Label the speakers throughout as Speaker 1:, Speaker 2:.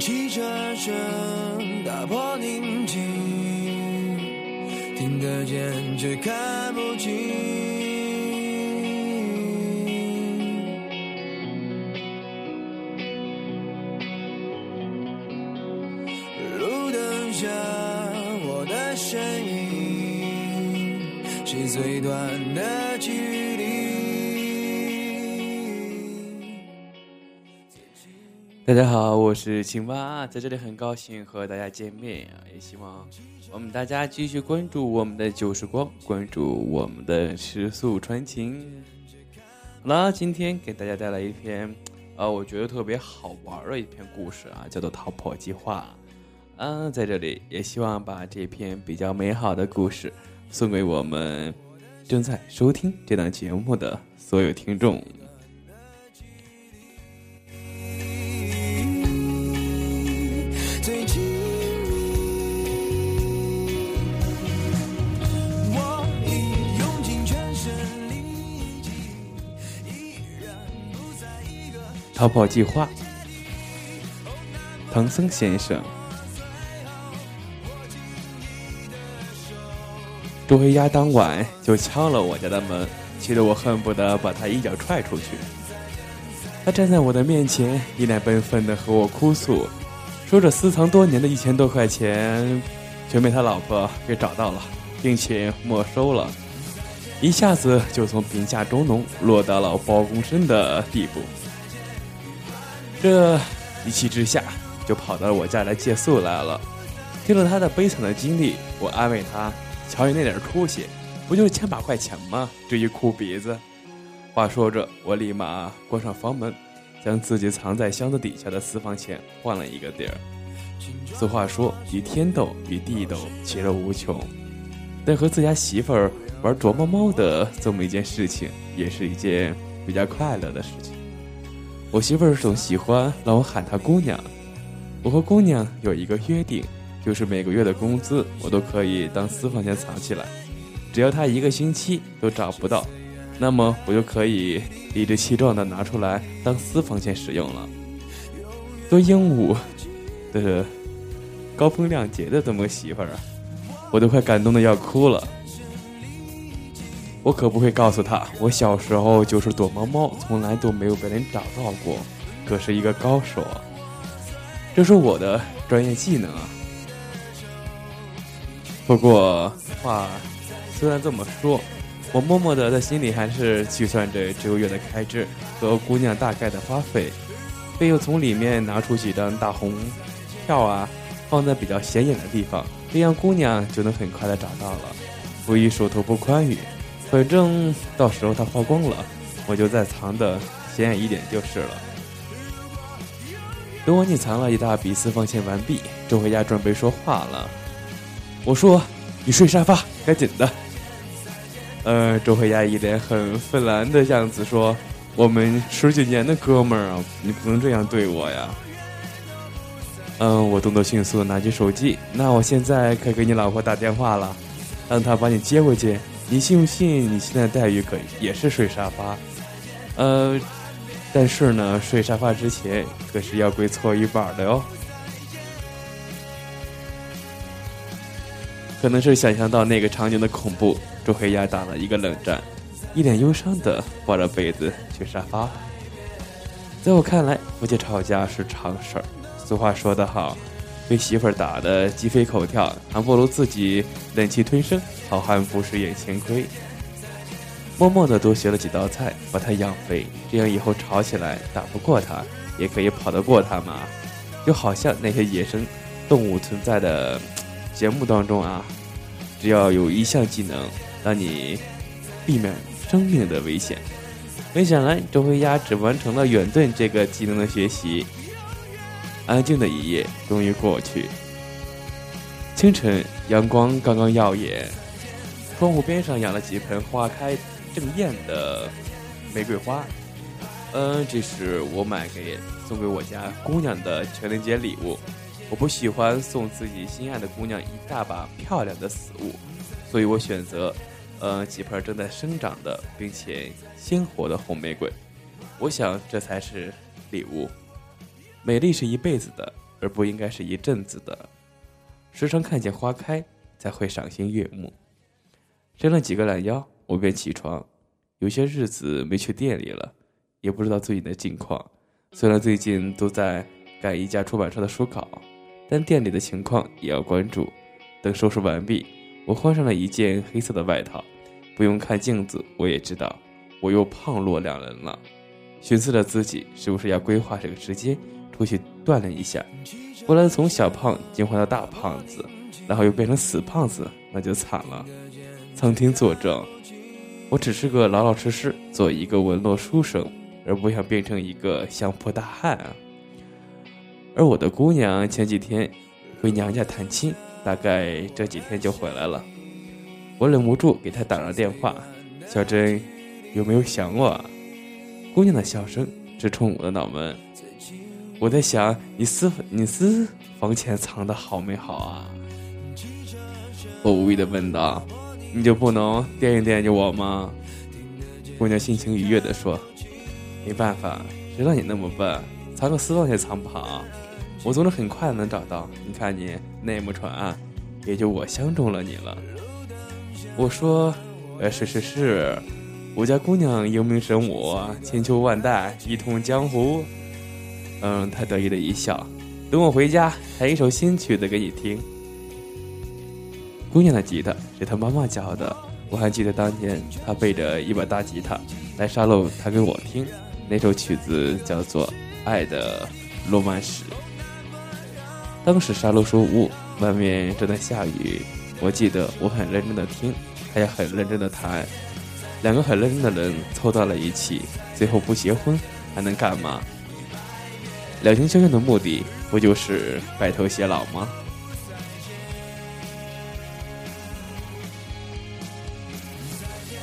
Speaker 1: 汽车声打破宁静，听得见却看身影，是最短的距离。
Speaker 2: 大家好，我是青蛙，在这里很高兴和大家见面啊，也希望我们大家继续关注我们的旧时光，关注我们的时速传情。好了，今天给大家带来一篇，呃，我觉得特别好玩的一篇故事啊，叫做《逃跑计划》。嗯，在这里也希望把这篇比较美好的故事送给我们正在收听这档节目的所有听众。
Speaker 1: 最亲密，我已用尽全身力气，依然不在一个。
Speaker 2: 逃跑计划，唐僧先生。周黑鸭当晚就敲了我家的门，气得我恨不得把他一脚踹出去。他站在我的面前，一脸悲愤地和我哭诉，说这私藏多年的一千多块钱，全被他老婆给找到了，并且没收了，一下子就从贫下中农落到了包公身的地步。这一气之下，就跑到我家来借宿来了。听了他的悲惨的经历，我安慰他：“瞧你那点出息，不就是千把块钱吗？至于哭鼻子？”话说着，我立马关上房门，将自己藏在箱子底下的私房钱换了一个地儿。俗话说：“与天斗，与地斗，其乐无穷。”但和自家媳妇儿玩啄猫猫的这么一件事情，也是一件比较快乐的事情。我媳妇儿总喜欢让我喊她姑娘。我和姑娘有一个约定，就是每个月的工资我都可以当私房钱藏起来，只要他一个星期都找不到，那么我就可以理直气壮的拿出来当私房钱使用了。多英武的高风亮节的这么个媳妇儿啊，我都快感动的要哭了。我可不会告诉他，我小时候就是躲猫猫，从来都没有被人找到过，可是一个高手啊，这是我的专业技能啊。不过话虽然这么说，我默默的在心里还是计算着这个月的开支和姑娘大概的花费，并又从里面拿出几张大红票啊，放在比较显眼的地方，这样姑娘就能很快的找到了。不宜手头不宽裕。反正到时候她花光了，我就再藏的显眼一点就是了。等我你藏了一大笔私房钱完毕，周回家准备说话了。我说：“你睡沙发，赶紧的。”呃，周黑鸭一脸很愤然的样子说：“我们十几年的哥们儿啊，你不能这样对我呀。”嗯，我动作迅速拿起手机，那我现在可以给你老婆打电话了，让她把你接回去。你信不信？你现在待遇可也是睡沙发，呃，但是呢，睡沙发之前可是要跪搓衣板的哟。可能是想象到那个场景的恐怖，周黑鸭打了一个冷战，一脸忧伤的抱着被子去沙发。在我看来，夫妻吵架是常事儿。俗话说得好。被媳妇儿打的鸡飞狗跳，还不如自己忍气吞声。好汉不吃眼前亏。默默的多学了几道菜，把他养肥，这样以后吵起来打不过他，也可以跑得过他嘛。就好像那些野生动物存在的节目当中啊，只要有一项技能让你避免生命的危险。没想来周黑鸭只完成了远遁这个技能的学习。安静的一夜终于过去。清晨，阳光刚刚耀眼，窗户边上养了几盆花开正艳的玫瑰花。嗯，这是我买给送给我家姑娘的情人节礼物。我不喜欢送自己心爱的姑娘一大把漂亮的死物，所以我选择，呃，几盆正在生长的并且鲜活的红玫瑰。我想这才是礼物。美丽是一辈子的，而不应该是一阵子的。时常看见花开，才会赏心悦目。伸了几个懒腰，我便起床。有些日子没去店里了，也不知道最近的近况。虽然最近都在赶一家出版社的书稿，但店里的情况也要关注。等收拾完毕，我换上了一件黑色的外套，不用看镜子，我也知道我又胖若两人了。寻思着自己是不是要规划这个时间出去锻炼一下，不然从小胖进化到大胖子，然后又变成死胖子，那就惨了。苍天作证，我只是个老老实实做一个文弱书生。而不想变成一个相扑大汉啊！而我的姑娘前几天回娘家探亲，大概这几天就回来了。我忍不住给她打了电话：“小珍，有没有想我？”姑娘的笑声直冲我的脑门。我在想，你私你私房钱藏的好没好啊？我无意的问道：“你就不能惦记惦记我吗？”姑娘心情愉悦的说。没办法，谁让你那么笨，藏个私房钱藏不好。我总是很快能找到。你看你那么蠢，也就我相中了你了。我说，呃，是是是，我家姑娘英明神武，千秋万代，一统江湖。嗯，他得意的一笑。等我回家弹一首新曲子给你听。姑娘的吉他是她妈妈教的，我还记得当年她背着一把大吉他来沙漏弹给我听。那首曲子叫做《爱的罗曼史》。当时沙漏说雾，外面正在下雨。我记得我很认真的听，他也很认真的弹，两个很认真的人凑到了一起，最后不结婚还能干嘛？两情相悦的目的不就是白头偕老吗？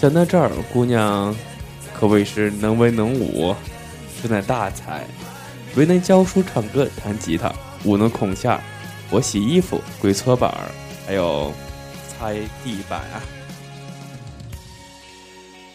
Speaker 2: 想到这儿，姑娘。可谓是能文能武，实乃大才。唯能教书、唱歌、弹吉他，武能孔下。我洗衣服、跪搓板儿，还有擦地板啊。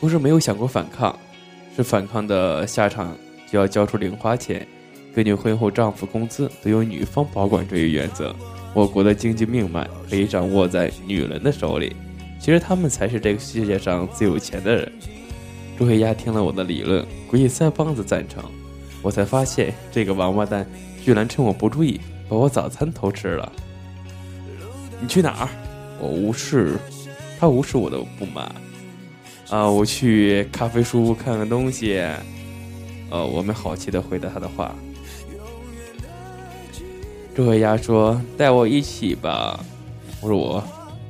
Speaker 2: 不是没有想过反抗，是反抗的下场就要交出零花钱。根据婚后丈夫工资都由女方保管这一原则，我国的经济命脉可以掌握在女人的手里。其实他们才是这个世界上最有钱的人。朱黑鸭听了我的理论，鼓起腮帮子赞成。我才发现，这个王八蛋居然趁我不注意，把我早餐偷吃了。你去哪儿？我无视，他无视我的不满。啊，我去咖啡书屋看看东西。呃，我们好奇的回答他的话。周黑鸭说：“带我一起吧。”我说：“我，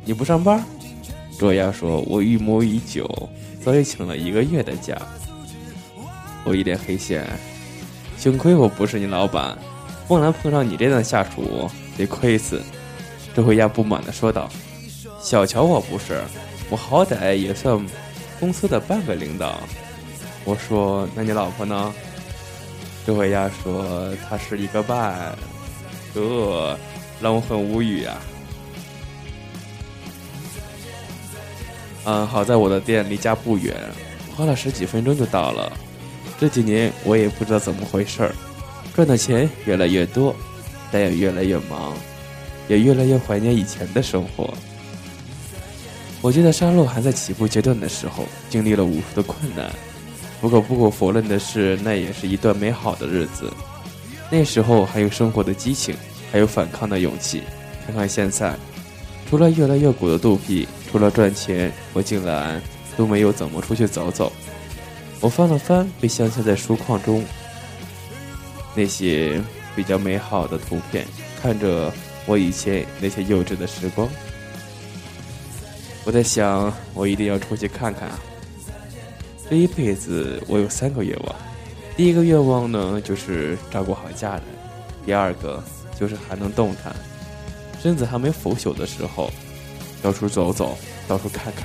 Speaker 2: 你不上班？”周黑鸭说：“我预谋已久。”早已请了一个月的假，我一脸黑线，幸亏我不是你老板，不然碰上你这样的下属得亏死。周慧亚不满的说道：“小瞧我不是，我好歹也算公司的半个领导。”我说：“那你老婆呢？”周慧亚说：“她是一个半。”这让我很无语啊。嗯，好在我的店离家不远，花了十几分钟就到了。这几年我也不知道怎么回事儿，赚的钱越来越多，但也越来越忙，也越来越怀念以前的生活。我记得沙漏还在起步阶段的时候，经历了无数的困难。不过不可否认的是，那也是一段美好的日子。那时候还有生活的激情，还有反抗的勇气。看看现在。除了越来越鼓的肚皮，除了赚钱，我竟然都没有怎么出去走走。我翻了翻被镶嵌在书框中那些比较美好的图片，看着我以前那些幼稚的时光，我在想，我一定要出去看看啊！这一辈子我有三个愿望，第一个愿望呢就是照顾好家人，第二个就是还能动弹。身子还没腐朽的时候，到处走走，到处看看。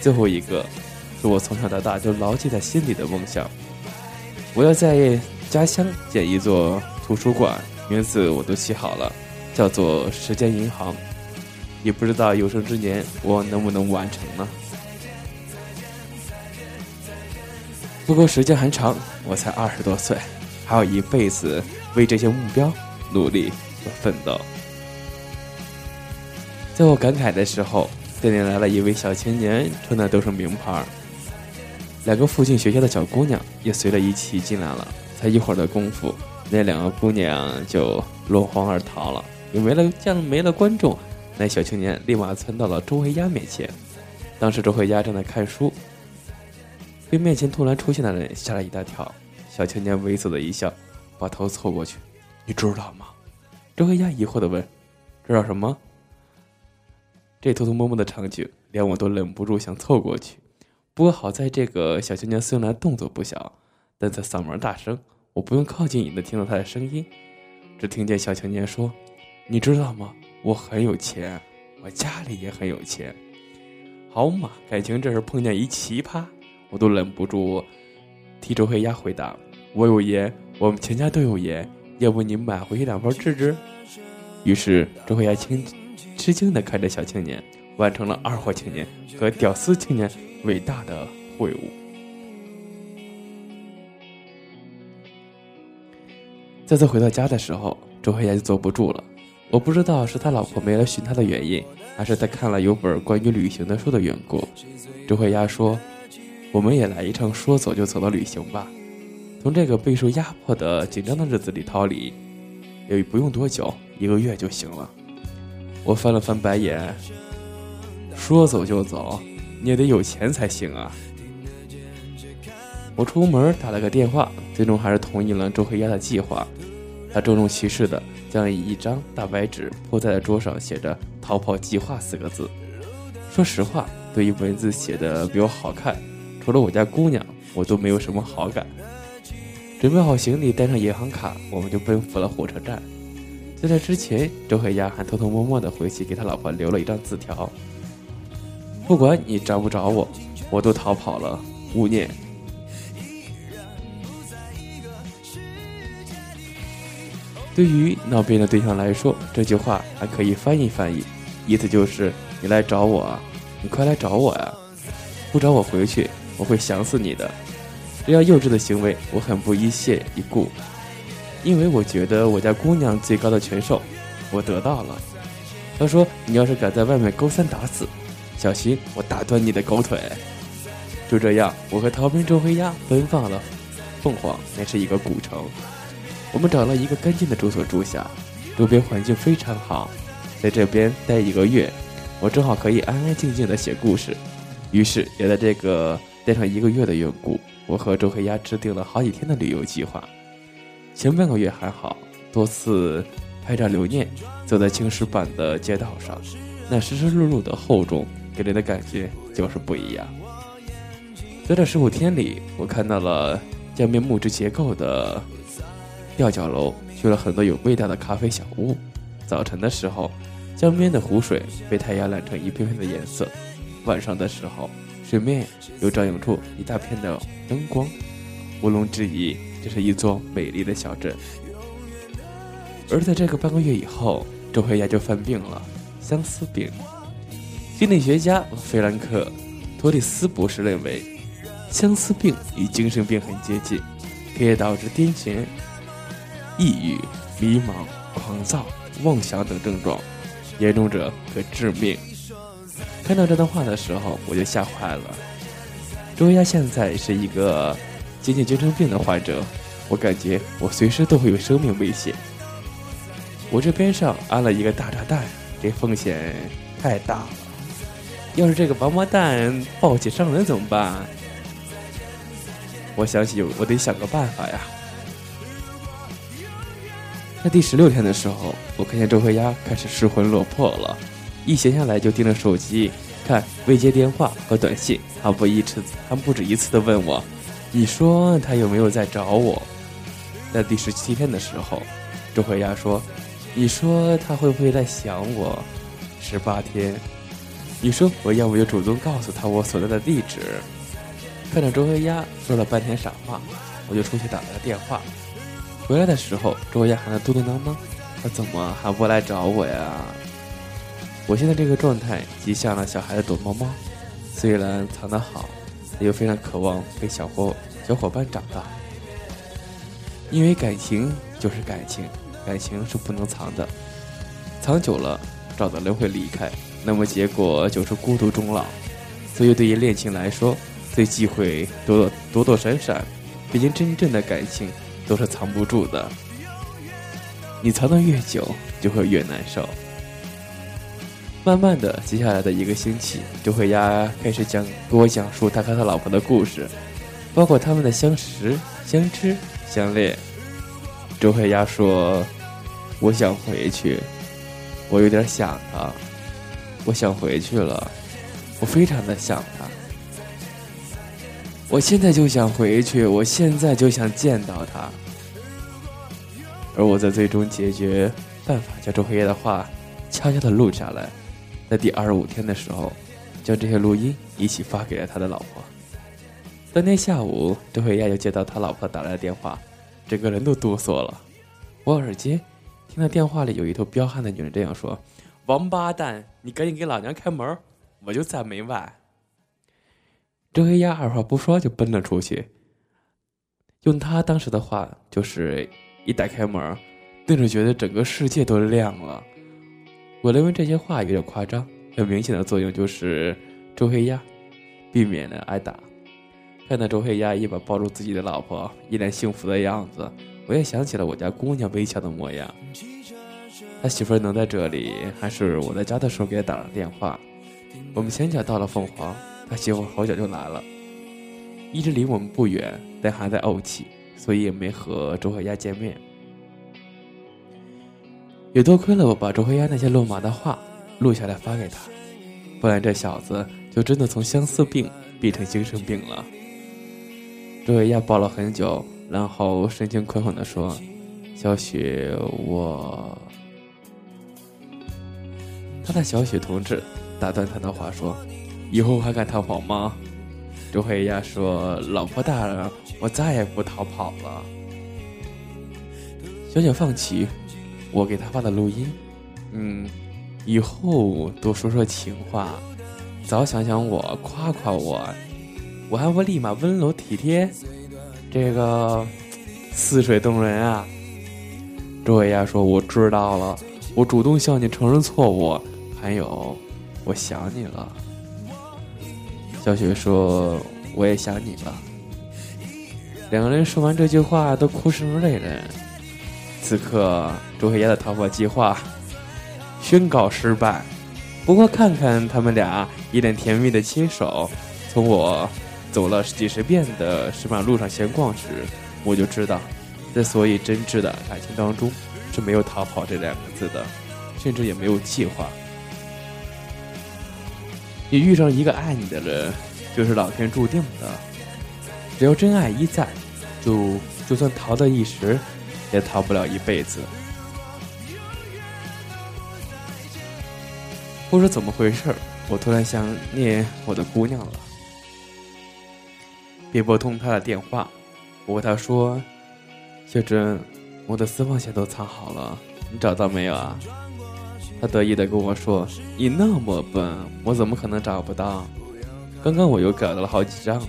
Speaker 2: 最后一个，是我从小到大就牢记在心里的梦想。我要在家乡建一座图书馆，名字我都起好了，叫做时间银行，也不知道有生之年我能不能完成呢？不过时间还长，我才二十多岁，还有一辈子为这些目标努力和奋斗。在我感慨的时候，店里来了一位小青年，穿的都是名牌。两个附近学校的小姑娘也随着一起进来了。才一会儿的功夫，那两个姑娘就落荒而逃了。也没了，见没了观众，那小青年立马窜到了周黑鸭面前。当时周黑鸭正在看书，被面前突然出现的人吓了一大跳。小青年猥琐的一笑，把头凑过去：“你知道吗？”周黑鸭疑惑的问：“知道什么？”这偷偷摸摸的场景，连我都忍不住想凑过去。不过好在这个小青年虽然动作不小，但他嗓门大声，我不用靠近也能听到他的声音。只听见小青年说：“你知道吗？我很有钱，我家里也很有钱。”好嘛，感情这是碰见一奇葩，我都忍不住替周黑鸭回答：“我有盐，我们全家都有盐，要不你买回去两包治治？”于是周黑鸭轻。吃惊的看着小青年，完成了二货青年和屌丝青年伟大的会晤。再次回到家的时候，周黑鸭就坐不住了。我不知道是他老婆没来寻他的原因，还是他看了有本关于旅行的书的缘故。周黑鸭说：“我们也来一场说走就走的旅行吧，从这个备受压迫的紧张的日子里逃离，也不用多久，一个月就行了。”我翻了翻白眼，说走就走，你也得有钱才行啊！我出门打了个电话，最终还是同意了周黑鸭的计划。他郑重其事的将一张大白纸铺在了桌上，写着“逃跑计划”四个字。说实话，对于文字写的比我好看，除了我家姑娘，我都没有什么好感。准备好行李，带上银行卡，我们就奔赴了火车站。在这之前，周黑鸭还偷偷摸摸的回去给他老婆留了一张字条：“不管你找不找我，我都逃跑了。”勿念。对于闹别扭的对象来说，这句话还可以翻译翻译，意思就是“你来找我啊，你快来找我呀！不找我回去，我会想死你的。”这样幼稚的行为，我很不一屑一顾。因为我觉得我家姑娘最高的权授，我得到了。他说：“你要是敢在外面勾三搭四，小心我打断你的狗腿。”就这样，我和逃兵周黑鸭奔放了凤凰，那是一个古城。我们找了一个干净的住所住下，周边环境非常好，在这边待一个月，我正好可以安安静静的写故事。于是，也在这个待上一个月的缘故，我和周黑鸭制定了好几天的旅游计划。前半个月还好，多次拍照留念，走在青石板的街道上，那湿湿漉漉的厚重给人的感觉就是不一样。在这十五天里，我看到了江边木质结构的吊脚楼，去了很多有味道的咖啡小屋。早晨的时候，江边的湖水被太阳染成一片片的颜色；晚上的时候，水面又照映出一大片的灯光。毋庸置疑。这是一座美丽的小镇，而在这个半个月以后，周黑鸭就犯病了——相思病。心理学家费兰克·托里斯博士认为，相思病与精神病很接近，可以导致癫痫、抑郁、迷茫、狂躁、妄想等症状，严重者可致命。看到这段话的时候，我就吓坏了。周黑鸭现在是一个。接近精神病的患者，我感觉我随时都会有生命危险。我这边上安了一个大炸弹，这风险太大了。要是这个王八蛋暴起伤人怎么办？我想起我得想个办法呀。在第十六天的时候，我看见周黑鸭开始失魂落魄了，一闲下来就盯着手机看未接电话和短信，还不一次，还不止一次的问我。你说他有没有在找我？在第十七天的时候，周黑鸭说：“你说他会不会在想我？”十八天，你说我要不要主动告诉他我所在的地址？看着周黑鸭说了半天傻话，我就出去打了个电话。回来的时候，周黑鸭还在嘟嘟囔囔：“他怎么还不来找我呀？我现在这个状态极像了小孩子躲猫猫，虽然藏得好，又非常渴望被小伙小伙伴找到。因为感情就是感情，感情是不能藏的，藏久了找的人会离开，那么结果就是孤独终老。所以对于恋情来说，最忌讳躲躲躲躲闪闪，毕竟真正的感情都是藏不住的。你藏得越久，就会越难受。慢慢的，接下来的一个星期，周慧丫开始讲给我讲述他和他老婆的故事，包括他们的相识、相知、相恋。周慧丫说：“我想回去，我有点想他，我想回去了，我非常的想他，我现在就想回去，我现在就想见到他。”而我在最终解决办法，将周黑夜的话悄悄的录下来，在第二十五天的时候，将这些录音一起发给了他的老婆。当天下午，周黑夜又接到他老婆打来的电话，整个人都哆嗦了。我耳机听到电话里有一头彪悍的女人这样说：“王八蛋，你赶紧给老娘开门，我就在门外。”周黑鸭二话不说就奔了出去。用他当时的话就是。一打开门，顿时觉得整个世界都亮了。我认为这些话有点夸张，很明显的作用就是周黑鸭避免了挨打。看到周黑鸭一把抱住自己的老婆，一脸幸福的样子，我也想起了我家姑娘微笑的模样。他媳妇儿能在这里，还是我在家的时候给他打了电话。我们前脚到了凤凰，他媳妇后脚就来了，一直离我们不远，但还在怄气。所以也没和周慧丫见面，也多亏了我把周慧丫那些落马的话录下来发给他，不然这小子就真的从相思病变成精神病了。周慧丫抱了很久，然后神情困惑的说：“小雪，我……”他的小雪同志打断他的话说：“以后还敢逃跑吗？”周黑鸭说：“老婆大人，我再也不逃跑了。”小小放弃，我给他发的录音。嗯，以后多说说情话，早想想我，夸夸我，我还会立马温柔体贴，这个似水动人啊。周黑鸭说：“我知道了，我主动向你承认错误，还有，我想你了。”小雪说：“我也想你了。”两个人说完这句话，都哭成泪人。此刻，周黑鸭的逃跑计划宣告失败。不过，看看他们俩一脸甜蜜的牵手，从我走了几十遍的石板路上闲逛时，我就知道，在所以真挚的感情当中是没有逃跑这两个字的，甚至也没有计划。你遇上一个爱你的人，就是老天注定的。只要真爱一在，就就算逃得一时，也逃不了一辈子。不知怎么回事我突然想念我的姑娘了。便拨通她的电话，我和她说：“小珍，我的私房钱都藏好了，你找到没有啊？”他得意的跟我说：“你那么笨，我怎么可能找不到？刚刚我又搞到了好几张，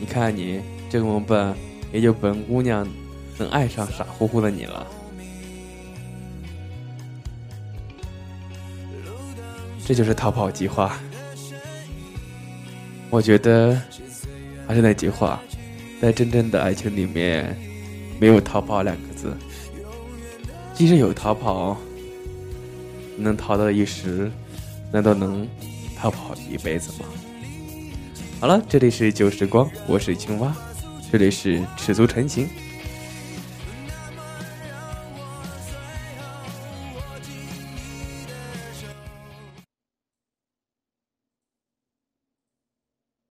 Speaker 2: 你看你这么笨，也就本姑娘能爱上傻乎乎的你了。”这就是逃跑计划。我觉得还是那句话，在真正的爱情里面，没有逃跑两个字。即使有逃跑。能逃到一时，难道能逃跑一辈子吗？好了，这里是旧时光，我是青蛙，这里是尺足成形。